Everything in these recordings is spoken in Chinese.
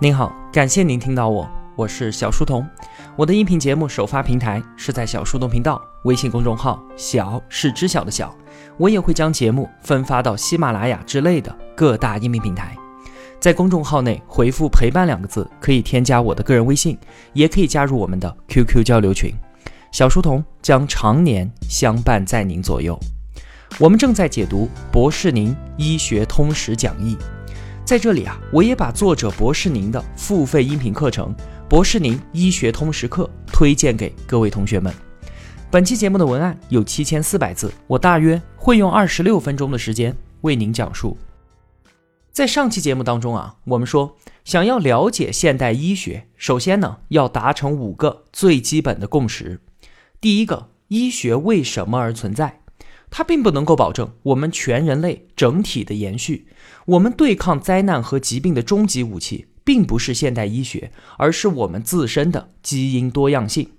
您好，感谢您听到我，我是小书童。我的音频节目首发平台是在小书童频道微信公众号，小是知晓的小。我也会将节目分发到喜马拉雅之类的各大音频平台。在公众号内回复“陪伴”两个字，可以添加我的个人微信，也可以加入我们的 QQ 交流群。小书童将常年相伴在您左右。我们正在解读博士宁医学通识讲义。在这里啊，我也把作者博士宁的付费音频课程《博士宁医学通识课》推荐给各位同学们。本期节目的文案有七千四百字，我大约会用二十六分钟的时间为您讲述。在上期节目当中啊，我们说想要了解现代医学，首先呢要达成五个最基本的共识。第一个，医学为什么而存在？它并不能够保证我们全人类整体的延续。我们对抗灾难和疾病的终极武器，并不是现代医学，而是我们自身的基因多样性。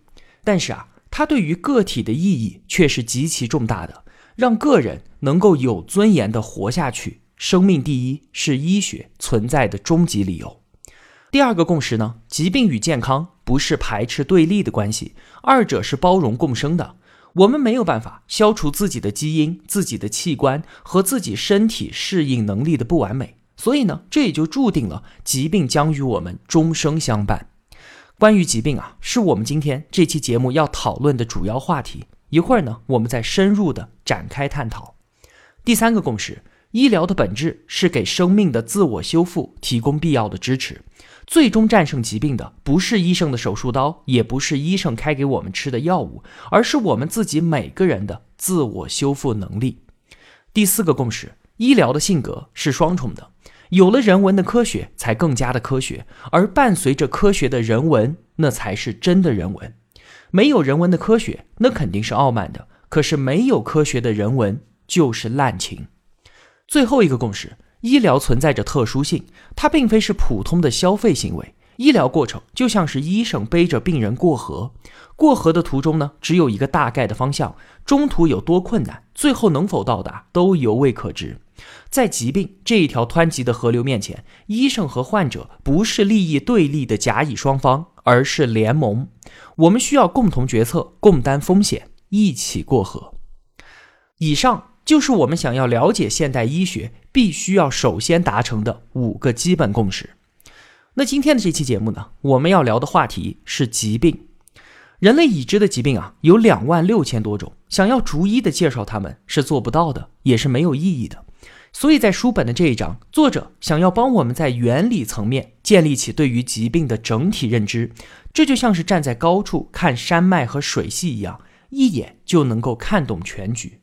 但是啊，它对于个体的意义却是极其重大的，让个人能够有尊严的活下去。生命第一是医学存在的终极理由。第二个共识呢，疾病与健康不是排斥对立的关系，二者是包容共生的。我们没有办法消除自己的基因、自己的器官和自己身体适应能力的不完美，所以呢，这也就注定了疾病将与我们终生相伴。关于疾病啊，是我们今天这期节目要讨论的主要话题。一会儿呢，我们再深入的展开探讨。第三个共识：医疗的本质是给生命的自我修复提供必要的支持。最终战胜疾病的不是医生的手术刀，也不是医生开给我们吃的药物，而是我们自己每个人的自我修复能力。第四个共识：医疗的性格是双重的，有了人文的科学才更加的科学，而伴随着科学的人文，那才是真的人文。没有人文的科学，那肯定是傲慢的；可是没有科学的人文，就是滥情。最后一个共识。医疗存在着特殊性，它并非是普通的消费行为。医疗过程就像是医生背着病人过河，过河的途中呢，只有一个大概的方向，中途有多困难，最后能否到达都犹未可知。在疾病这一条湍急的河流面前，医生和患者不是利益对立的甲乙双方，而是联盟。我们需要共同决策，共担风险，一起过河。以上。就是我们想要了解现代医学，必须要首先达成的五个基本共识。那今天的这期节目呢，我们要聊的话题是疾病。人类已知的疾病啊，有两万六千多种，想要逐一的介绍它们是做不到的，也是没有意义的。所以在书本的这一章，作者想要帮我们在原理层面建立起对于疾病的整体认知，这就像是站在高处看山脉和水系一样，一眼就能够看懂全局。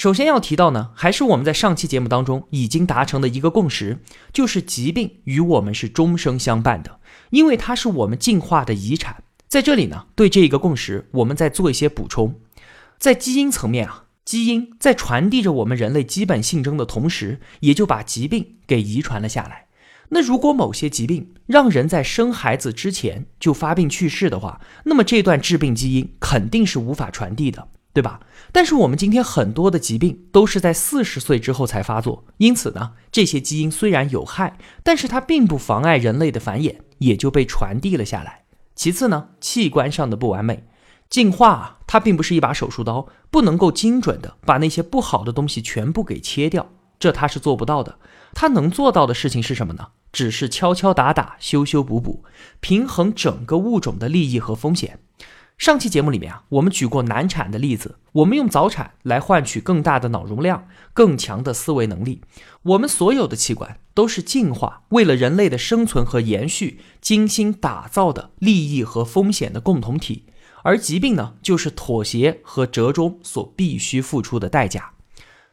首先要提到呢，还是我们在上期节目当中已经达成的一个共识，就是疾病与我们是终生相伴的，因为它是我们进化的遗产。在这里呢，对这一个共识，我们再做一些补充。在基因层面啊，基因在传递着我们人类基本性征的同时，也就把疾病给遗传了下来。那如果某些疾病让人在生孩子之前就发病去世的话，那么这段致病基因肯定是无法传递的。对吧？但是我们今天很多的疾病都是在四十岁之后才发作，因此呢，这些基因虽然有害，但是它并不妨碍人类的繁衍，也就被传递了下来。其次呢，器官上的不完美，进化啊，它并不是一把手术刀，不能够精准的把那些不好的东西全部给切掉，这它是做不到的。它能做到的事情是什么呢？只是敲敲打打、修修补补，平衡整个物种的利益和风险。上期节目里面啊，我们举过难产的例子，我们用早产来换取更大的脑容量、更强的思维能力。我们所有的器官都是进化为了人类的生存和延续精心打造的利益和风险的共同体，而疾病呢，就是妥协和折中所必须付出的代价。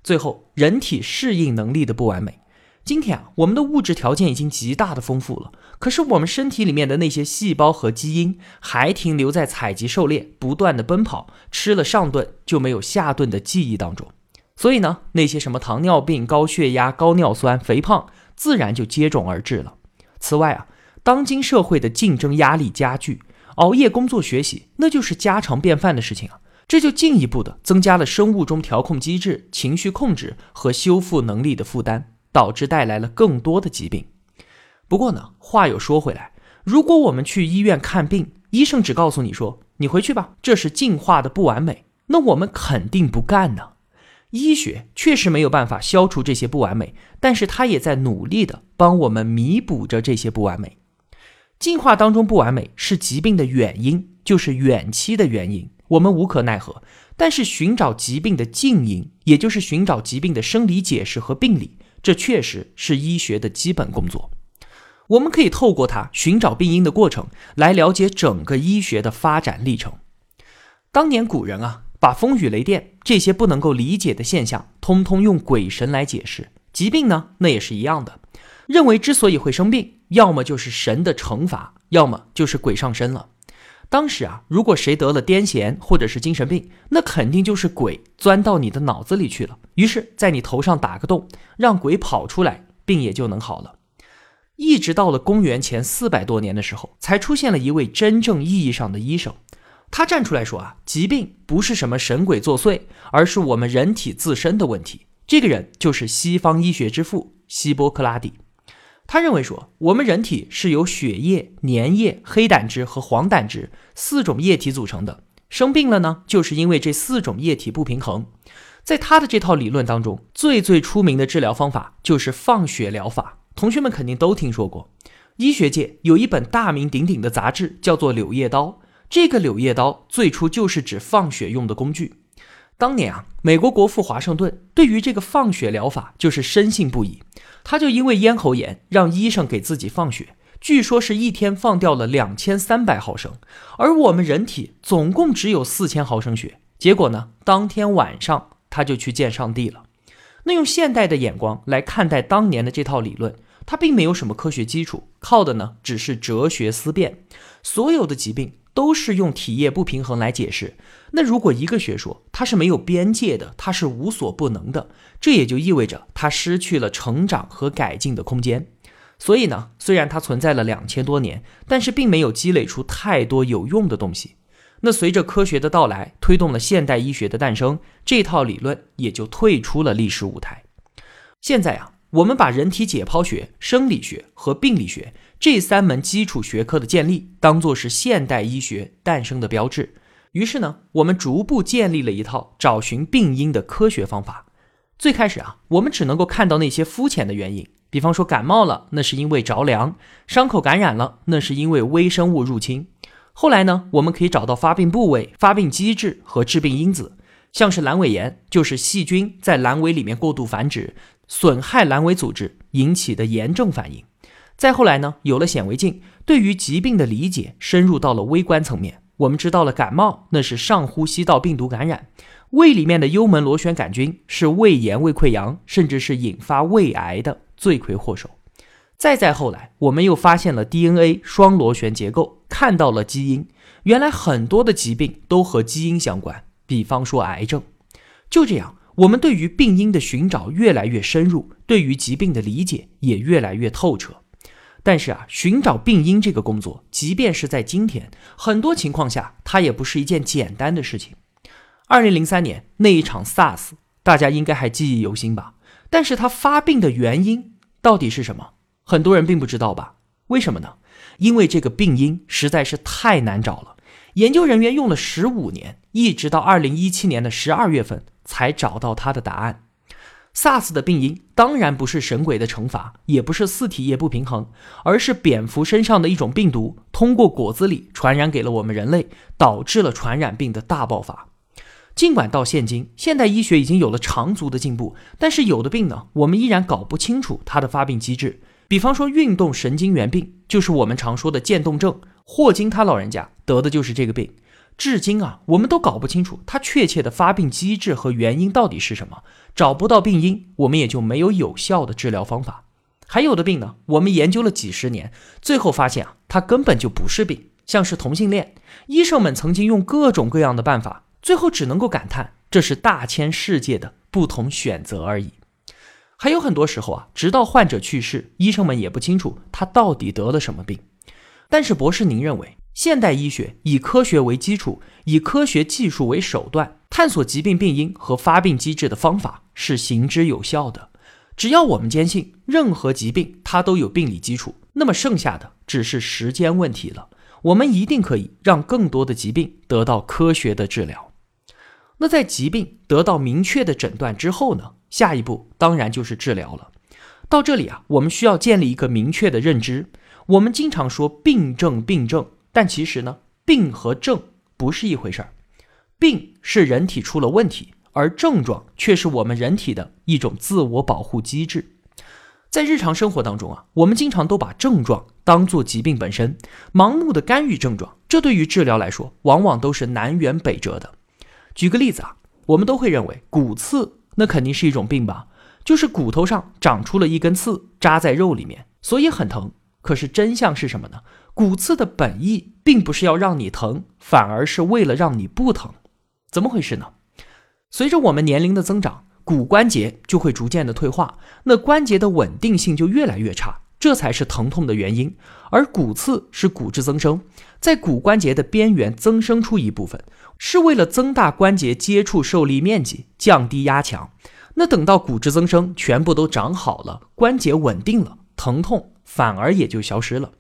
最后，人体适应能力的不完美。今天啊，我们的物质条件已经极大的丰富了，可是我们身体里面的那些细胞和基因还停留在采集狩猎、不断的奔跑，吃了上顿就没有下顿的记忆当中。所以呢，那些什么糖尿病、高血压、高尿酸、肥胖，自然就接踵而至了。此外啊，当今社会的竞争压力加剧，熬夜工作学习那就是家常便饭的事情啊，这就进一步的增加了生物钟调控机制、情绪控制和修复能力的负担。导致带来了更多的疾病。不过呢，话又说回来，如果我们去医院看病，医生只告诉你说你回去吧，这是进化的不完美，那我们肯定不干呢。医学确实没有办法消除这些不完美，但是它也在努力的帮我们弥补着这些不完美。进化当中不完美是疾病的远因，就是远期的原因，我们无可奈何。但是寻找疾病的近因，也就是寻找疾病的生理解释和病理，这确实是医学的基本工作。我们可以透过它寻找病因的过程，来了解整个医学的发展历程。当年古人啊。把风雨雷电这些不能够理解的现象，通通用鬼神来解释。疾病呢，那也是一样的，认为之所以会生病，要么就是神的惩罚，要么就是鬼上身了。当时啊，如果谁得了癫痫或者是精神病，那肯定就是鬼钻到你的脑子里去了，于是，在你头上打个洞，让鬼跑出来，病也就能好了。一直到了公元前四百多年的时候，才出现了一位真正意义上的医生。他站出来说啊，疾病不是什么神鬼作祟，而是我们人体自身的问题。这个人就是西方医学之父希波克拉底。他认为说，我们人体是由血液、粘液、黑胆汁和黄胆汁四种液体组成的。生病了呢，就是因为这四种液体不平衡。在他的这套理论当中，最最出名的治疗方法就是放血疗法。同学们肯定都听说过，医学界有一本大名鼎鼎的杂志，叫做《柳叶刀》。这个柳叶刀最初就是指放血用的工具。当年啊，美国国父华盛顿对于这个放血疗法就是深信不疑。他就因为咽喉炎，让医生给自己放血，据说是一天放掉了两千三百毫升，而我们人体总共只有四千毫升血。结果呢，当天晚上他就去见上帝了。那用现代的眼光来看待当年的这套理论，它并没有什么科学基础，靠的呢只是哲学思辨。所有的疾病。都是用体液不平衡来解释。那如果一个学说它是没有边界的，它是无所不能的，这也就意味着它失去了成长和改进的空间。所以呢，虽然它存在了两千多年，但是并没有积累出太多有用的东西。那随着科学的到来，推动了现代医学的诞生，这套理论也就退出了历史舞台。现在啊，我们把人体解剖学、生理学和病理学。这三门基础学科的建立，当做是现代医学诞生的标志。于是呢，我们逐步建立了一套找寻病因的科学方法。最开始啊，我们只能够看到那些肤浅的原因，比方说感冒了，那是因为着凉；伤口感染了，那是因为微生物入侵。后来呢，我们可以找到发病部位、发病机制和致病因子，像是阑尾炎，就是细菌在阑尾里面过度繁殖，损害阑尾组织引起的炎症反应。再后来呢，有了显微镜，对于疾病的理解深入到了微观层面。我们知道了感冒那是上呼吸道病毒感染，胃里面的幽门螺旋杆菌是胃炎、胃溃疡，甚至是引发胃癌的罪魁祸首。再再后来，我们又发现了 DNA 双螺旋结构，看到了基因，原来很多的疾病都和基因相关，比方说癌症。就这样，我们对于病因的寻找越来越深入，对于疾病的理解也越来越透彻。但是啊，寻找病因这个工作，即便是在今天，很多情况下，它也不是一件简单的事情。二零零三年那一场 SARS，大家应该还记忆犹新吧？但是它发病的原因到底是什么？很多人并不知道吧？为什么呢？因为这个病因实在是太难找了，研究人员用了十五年，一直到二零一七年的十二月份才找到它的答案。SARS 的病因当然不是神鬼的惩罚，也不是四体液不平衡，而是蝙蝠身上的一种病毒通过果子狸传染给了我们人类，导致了传染病的大爆发。尽管到现今，现代医学已经有了长足的进步，但是有的病呢，我们依然搞不清楚它的发病机制。比方说运动神经元病，就是我们常说的渐冻症，霍金他老人家得的就是这个病。至今啊，我们都搞不清楚它确切的发病机制和原因到底是什么，找不到病因，我们也就没有有效的治疗方法。还有的病呢，我们研究了几十年，最后发现啊，它根本就不是病。像是同性恋，医生们曾经用各种各样的办法，最后只能够感叹这是大千世界的不同选择而已。还有很多时候啊，直到患者去世，医生们也不清楚他到底得了什么病。但是博士，您认为？现代医学以科学为基础，以科学技术为手段，探索疾病病因和发病机制的方法是行之有效的。只要我们坚信任何疾病它都有病理基础，那么剩下的只是时间问题了。我们一定可以让更多的疾病得到科学的治疗。那在疾病得到明确的诊断之后呢？下一步当然就是治疗了。到这里啊，我们需要建立一个明确的认知。我们经常说病症，病症，但其实呢，病和症不是一回事儿。病是人体出了问题，而症状却是我们人体的一种自我保护机制。在日常生活当中啊，我们经常都把症状当做疾病本身，盲目的干预症状，这对于治疗来说，往往都是南辕北辙的。举个例子啊，我们都会认为骨刺那肯定是一种病吧，就是骨头上长出了一根刺扎在肉里面，所以很疼。可是真相是什么呢？骨刺的本意并不是要让你疼，反而是为了让你不疼。怎么回事呢？随着我们年龄的增长。骨关节就会逐渐的退化，那关节的稳定性就越来越差，这才是疼痛的原因。而骨刺是骨质增生，在骨关节的边缘增生出一部分，是为了增大关节接触受力面积，降低压强。那等到骨质增生全部都长好了，关节稳定了，疼痛反而也就消失了。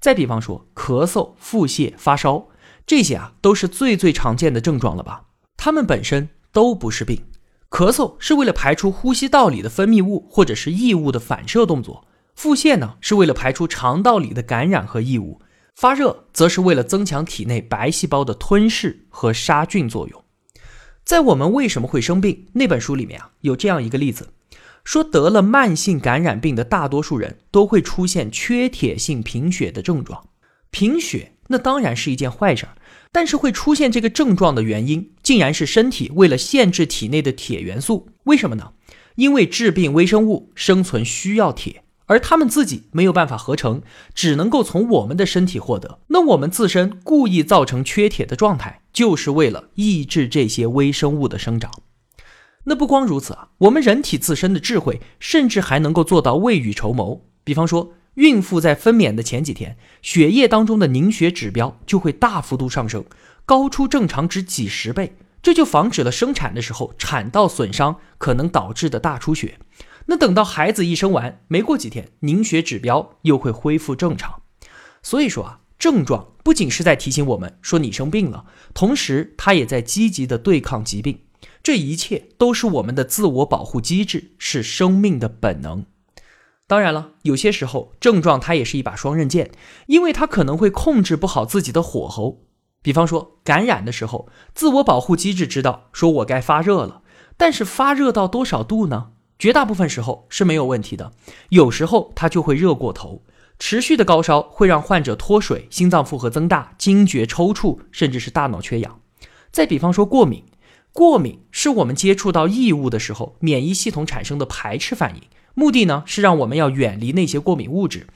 再比方说咳嗽、腹泻、发烧，这些啊都是最最常见的症状了吧？它们本身都不是病。咳嗽是为了排出呼吸道里的分泌物或者是异物的反射动作，腹泻呢是为了排出肠道里的感染和异物，发热则是为了增强体内白细胞的吞噬和杀菌作用。在我们为什么会生病那本书里面啊，有这样一个例子，说得了慢性感染病的大多数人都会出现缺铁性贫血的症状，贫血那当然是一件坏事儿。但是会出现这个症状的原因，竟然是身体为了限制体内的铁元素。为什么呢？因为致病微生物生存需要铁，而它们自己没有办法合成，只能够从我们的身体获得。那我们自身故意造成缺铁的状态，就是为了抑制这些微生物的生长。那不光如此啊，我们人体自身的智慧，甚至还能够做到未雨绸缪。比方说。孕妇在分娩的前几天，血液当中的凝血指标就会大幅度上升，高出正常值几十倍，这就防止了生产的时候产道损伤可能导致的大出血。那等到孩子一生完，没过几天，凝血指标又会恢复正常。所以说啊，症状不仅是在提醒我们说你生病了，同时它也在积极的对抗疾病。这一切都是我们的自我保护机制，是生命的本能。当然了，有些时候症状它也是一把双刃剑，因为它可能会控制不好自己的火候。比方说感染的时候，自我保护机制知道说我该发热了，但是发热到多少度呢？绝大部分时候是没有问题的，有时候它就会热过头，持续的高烧会让患者脱水、心脏负荷增大、惊厥、抽搐，甚至是大脑缺氧。再比方说过敏，过敏是我们接触到异物的时候，免疫系统产生的排斥反应。目的呢是让我们要远离那些过敏物质，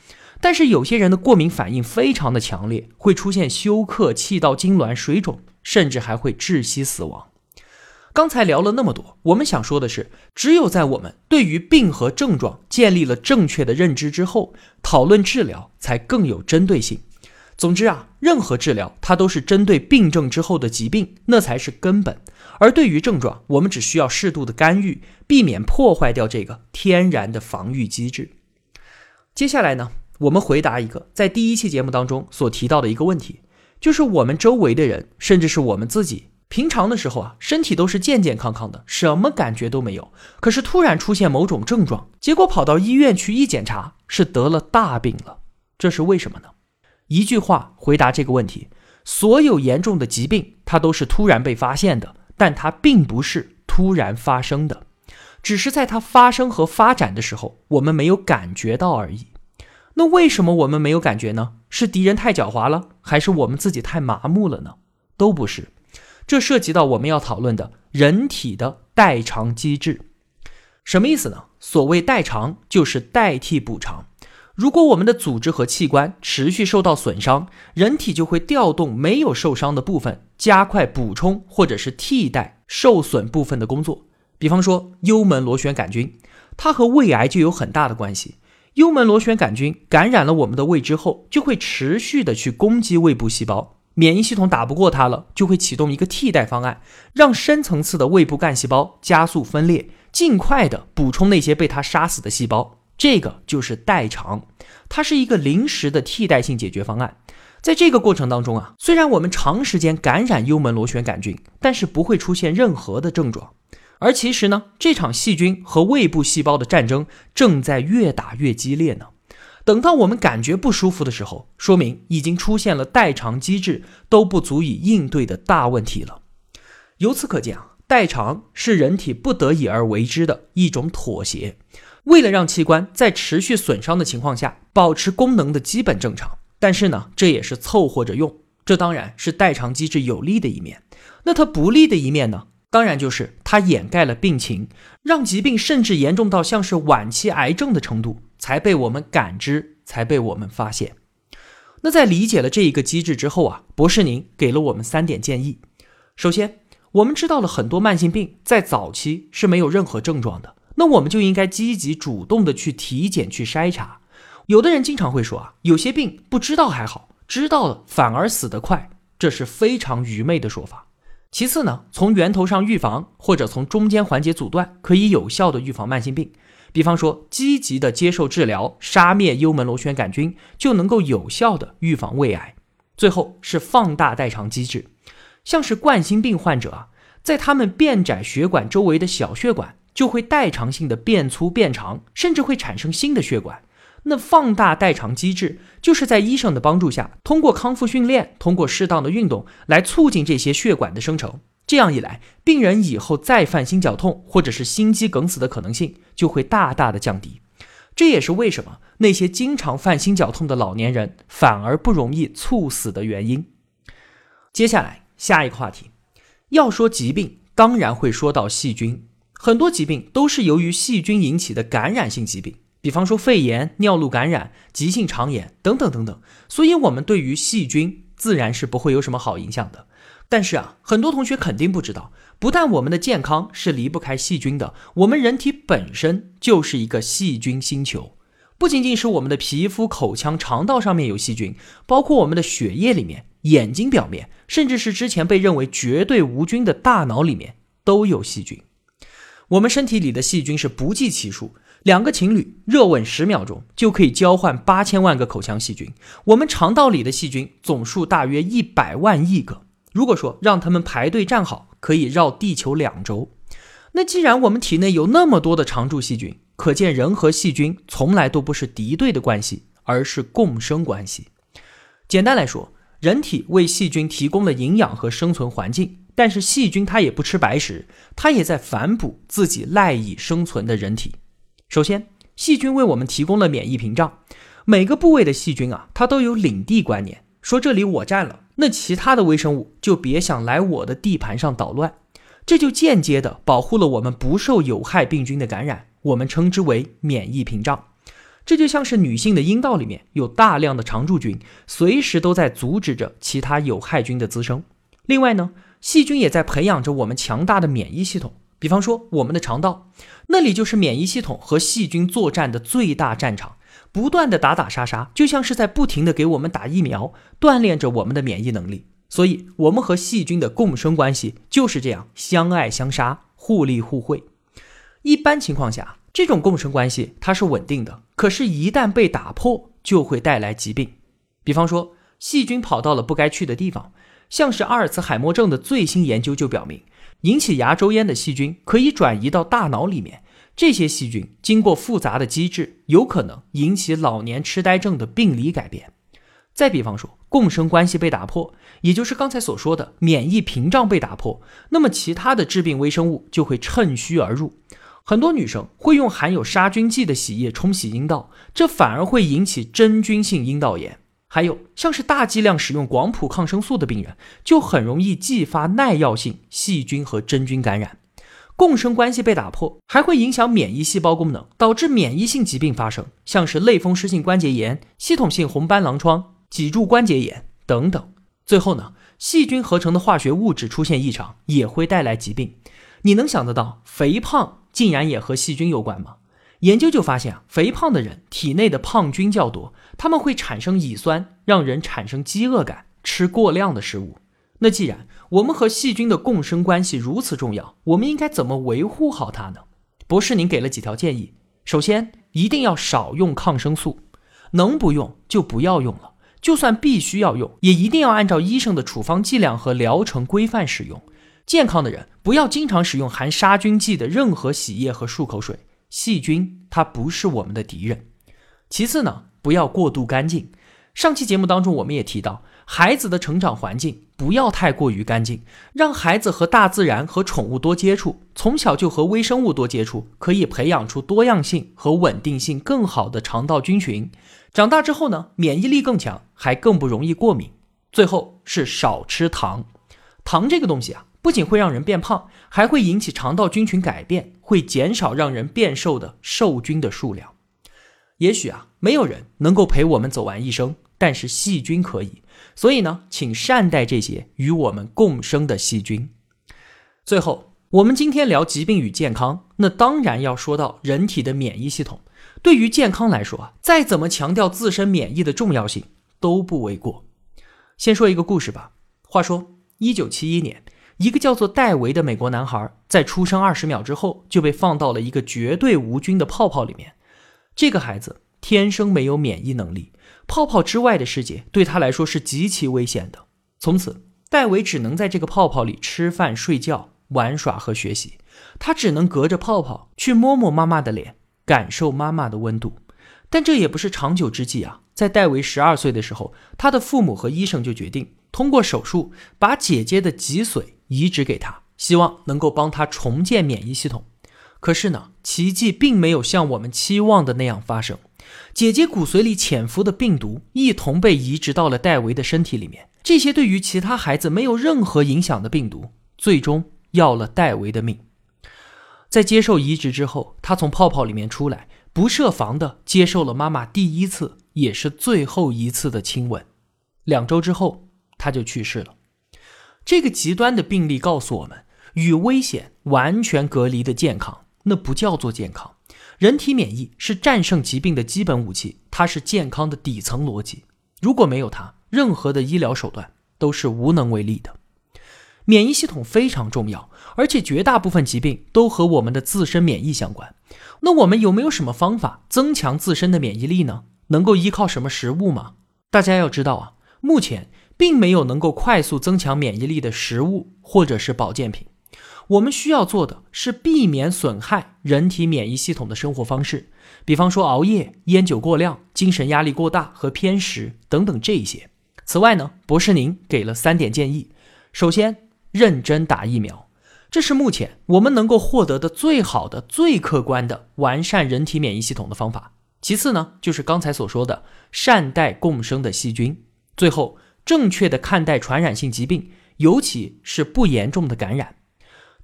但是有些人的过敏反应非常的强烈，会出现休克、气道痉挛、水肿，甚至还会窒息死亡。刚才聊了那么多，我们想说的是，只有在我们对于病和症状建立了正确的认知之后，讨论治疗才更有针对性。总之啊，任何治疗它都是针对病症之后的疾病，那才是根本。而对于症状，我们只需要适度的干预，避免破坏掉这个天然的防御机制。接下来呢，我们回答一个在第一期节目当中所提到的一个问题，就是我们周围的人，甚至是我们自己，平常的时候啊，身体都是健健康康的，什么感觉都没有。可是突然出现某种症状，结果跑到医院去一检查，是得了大病了。这是为什么呢？一句话回答这个问题：所有严重的疾病，它都是突然被发现的。但它并不是突然发生的，只是在它发生和发展的时候，我们没有感觉到而已。那为什么我们没有感觉呢？是敌人太狡猾了，还是我们自己太麻木了呢？都不是。这涉及到我们要讨论的人体的代偿机制。什么意思呢？所谓代偿，就是代替补偿。如果我们的组织和器官持续受到损伤，人体就会调动没有受伤的部分，加快补充或者是替代受损部分的工作。比方说幽门螺旋杆菌，它和胃癌就有很大的关系。幽门螺旋杆菌感染了我们的胃之后，就会持续的去攻击胃部细胞，免疫系统打不过它了，就会启动一个替代方案，让深层次的胃部干细胞加速分裂，尽快的补充那些被它杀死的细胞。这个就是代偿，它是一个临时的替代性解决方案。在这个过程当中啊，虽然我们长时间感染幽门螺旋杆菌，但是不会出现任何的症状。而其实呢，这场细菌和胃部细胞的战争正在越打越激烈呢。等到我们感觉不舒服的时候，说明已经出现了代偿机制都不足以应对的大问题了。由此可见啊，代偿是人体不得已而为之的一种妥协，为了让器官在持续损伤的情况下保持功能的基本正常。但是呢，这也是凑合着用，这当然是代偿机制有利的一面。那它不利的一面呢？当然就是它掩盖了病情，让疾病甚至严重到像是晚期癌症的程度才被我们感知，才被我们发现。那在理解了这一个机制之后啊，博士您给了我们三点建议。首先，我们知道了很多慢性病在早期是没有任何症状的，那我们就应该积极主动的去体检去筛查。有的人经常会说啊，有些病不知道还好，知道了反而死得快，这是非常愚昧的说法。其次呢，从源头上预防，或者从中间环节阻断，可以有效的预防慢性病。比方说，积极的接受治疗，杀灭幽门螺旋杆菌，就能够有效的预防胃癌。最后是放大代偿机制，像是冠心病患者啊，在他们变窄血管周围的小血管就会代偿性的变粗变长，甚至会产生新的血管。那放大代偿机制，就是在医生的帮助下，通过康复训练，通过适当的运动来促进这些血管的生成。这样一来，病人以后再犯心绞痛或者是心肌梗死的可能性就会大大的降低。这也是为什么那些经常犯心绞痛的老年人反而不容易猝死的原因。接下来下一个话题，要说疾病，当然会说到细菌。很多疾病都是由于细菌引起的感染性疾病。比方说肺炎、尿路感染、急性肠炎等等等等，所以我们对于细菌自然是不会有什么好影响的。但是啊，很多同学肯定不知道，不但我们的健康是离不开细菌的，我们人体本身就是一个细菌星球。不仅仅是我们的皮肤、口腔、肠道上面有细菌，包括我们的血液里面、眼睛表面，甚至是之前被认为绝对无菌的大脑里面都有细菌。我们身体里的细菌是不计其数。两个情侣热吻十秒钟就可以交换八千万个口腔细菌。我们肠道里的细菌总数大约一百万亿个。如果说让他们排队站好，可以绕地球两周。那既然我们体内有那么多的常驻细菌，可见人和细菌从来都不是敌对的关系，而是共生关系。简单来说，人体为细菌提供了营养和生存环境，但是细菌它也不吃白食，它也在反哺自己赖以生存的人体。首先，细菌为我们提供了免疫屏障。每个部位的细菌啊，它都有领地观念，说这里我占了，那其他的微生物就别想来我的地盘上捣乱。这就间接的保护了我们不受有害病菌的感染，我们称之为免疫屏障。这就像是女性的阴道里面有大量的常驻菌，随时都在阻止着其他有害菌的滋生。另外呢，细菌也在培养着我们强大的免疫系统。比方说，我们的肠道，那里就是免疫系统和细菌作战的最大战场，不断的打打杀杀，就像是在不停的给我们打疫苗，锻炼着我们的免疫能力。所以，我们和细菌的共生关系就是这样，相爱相杀，互利互惠。一般情况下，这种共生关系它是稳定的，可是，一旦被打破，就会带来疾病。比方说，细菌跑到了不该去的地方，像是阿尔茨海默症的最新研究就表明。引起牙周炎的细菌可以转移到大脑里面，这些细菌经过复杂的机制，有可能引起老年痴呆症的病理改变。再比方说，共生关系被打破，也就是刚才所说的免疫屏障被打破，那么其他的致病微生物就会趁虚而入。很多女生会用含有杀菌剂的洗液冲洗阴道，这反而会引起真菌性阴道炎。还有像是大剂量使用广谱抗生素的病人，就很容易继发耐药性细菌和真菌感染，共生关系被打破，还会影响免疫细胞功能，导致免疫性疾病发生，像是类风湿性关节炎、系统性红斑狼疮、脊柱关节炎等等。最后呢，细菌合成的化学物质出现异常，也会带来疾病。你能想得到，肥胖竟然也和细菌有关吗？研究就发现啊，肥胖的人体内的胖菌较多，他们会产生乙酸，让人产生饥饿感，吃过量的食物。那既然我们和细菌的共生关系如此重要，我们应该怎么维护好它呢？博士，您给了几条建议。首先一定要少用抗生素，能不用就不要用了。就算必须要用，也一定要按照医生的处方剂量和疗程规范使用。健康的人不要经常使用含杀菌剂的任何洗液和漱口水，细菌它不是我们的敌人。其次呢，不要过度干净。上期节目当中我们也提到。孩子的成长环境不要太过于干净，让孩子和大自然和宠物多接触，从小就和微生物多接触，可以培养出多样性和稳定性更好的肠道菌群。长大之后呢，免疫力更强，还更不容易过敏。最后是少吃糖，糖这个东西啊，不仅会让人变胖，还会引起肠道菌群改变，会减少让人变瘦的瘦菌的数量。也许啊，没有人能够陪我们走完一生，但是细菌可以。所以呢，请善待这些与我们共生的细菌。最后，我们今天聊疾病与健康，那当然要说到人体的免疫系统。对于健康来说啊，再怎么强调自身免疫的重要性都不为过。先说一个故事吧。话说，一九七一年，一个叫做戴维的美国男孩，在出生二十秒之后就被放到了一个绝对无菌的泡泡里面。这个孩子天生没有免疫能力。泡泡之外的世界对他来说是极其危险的。从此，戴维只能在这个泡泡里吃饭、睡觉、玩耍和学习。他只能隔着泡泡去摸摸妈妈的脸，感受妈妈的温度。但这也不是长久之计啊！在戴维十二岁的时候，他的父母和医生就决定通过手术把姐姐的脊髓移植给他，希望能够帮他重建免疫系统。可是呢，奇迹并没有像我们期望的那样发生。姐姐骨髓里潜伏的病毒一同被移植到了戴维的身体里面。这些对于其他孩子没有任何影响的病毒，最终要了戴维的命。在接受移植之后，他从泡泡里面出来，不设防的接受了妈妈第一次也是最后一次的亲吻。两周之后，他就去世了。这个极端的病例告诉我们，与危险完全隔离的健康，那不叫做健康。人体免疫是战胜疾病的基本武器，它是健康的底层逻辑。如果没有它，任何的医疗手段都是无能为力的。免疫系统非常重要，而且绝大部分疾病都和我们的自身免疫相关。那我们有没有什么方法增强自身的免疫力呢？能够依靠什么食物吗？大家要知道啊，目前并没有能够快速增强免疫力的食物或者是保健品。我们需要做的是避免损害人体免疫系统的生活方式，比方说熬夜、烟酒过量、精神压力过大和偏食等等这一些。此外呢，博士您给了三点建议：首先，认真打疫苗，这是目前我们能够获得的最好的、最客观的完善人体免疫系统的方法。其次呢，就是刚才所说的善待共生的细菌。最后，正确的看待传染性疾病，尤其是不严重的感染。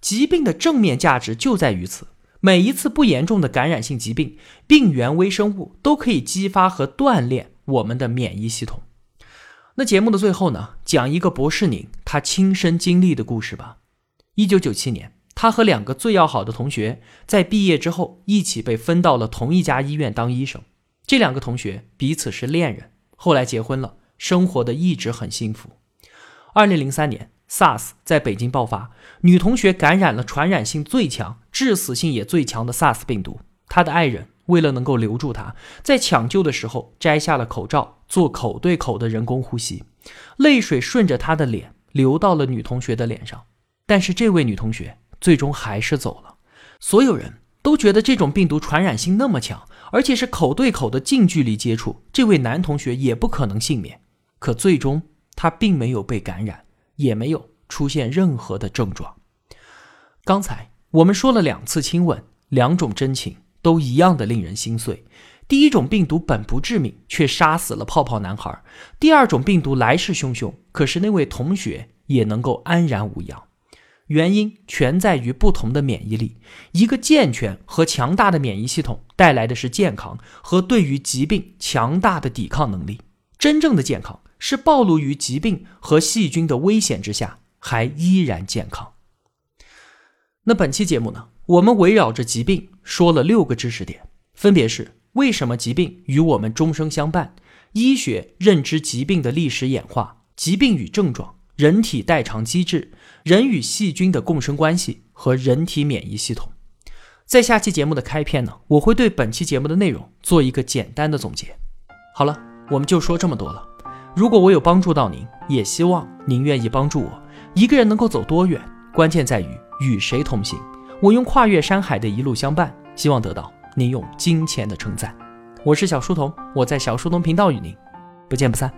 疾病的正面价值就在于此。每一次不严重的感染性疾病，病原微生物都可以激发和锻炼我们的免疫系统。那节目的最后呢，讲一个博士宁他亲身经历的故事吧。一九九七年，他和两个最要好的同学在毕业之后一起被分到了同一家医院当医生。这两个同学彼此是恋人，后来结婚了，生活的一直很幸福。二零零三年。SARS 在北京爆发，女同学感染了传染性最强、致死性也最强的 SARS 病毒。她的爱人为了能够留住她，在抢救的时候摘下了口罩，做口对口的人工呼吸，泪水顺着她的脸流到了女同学的脸上。但是这位女同学最终还是走了。所有人都觉得这种病毒传染性那么强，而且是口对口的近距离接触，这位男同学也不可能幸免。可最终他并没有被感染。也没有出现任何的症状。刚才我们说了两次亲吻，两种真情都一样的令人心碎。第一种病毒本不致命，却杀死了泡泡男孩；第二种病毒来势汹汹，可是那位同学也能够安然无恙。原因全在于不同的免疫力。一个健全和强大的免疫系统带来的是健康和对于疾病强大的抵抗能力。真正的健康。是暴露于疾病和细菌的危险之下，还依然健康。那本期节目呢，我们围绕着疾病说了六个知识点，分别是为什么疾病与我们终生相伴、医学认知疾病的历史演化、疾病与症状、人体代偿机制、人与细菌的共生关系和人体免疫系统。在下期节目的开篇呢，我会对本期节目的内容做一个简单的总结。好了，我们就说这么多了。如果我有帮助到您，也希望您愿意帮助我。一个人能够走多远，关键在于与谁同行。我用跨越山海的一路相伴，希望得到您用金钱的称赞。我是小书童，我在小书童频道与您不见不散。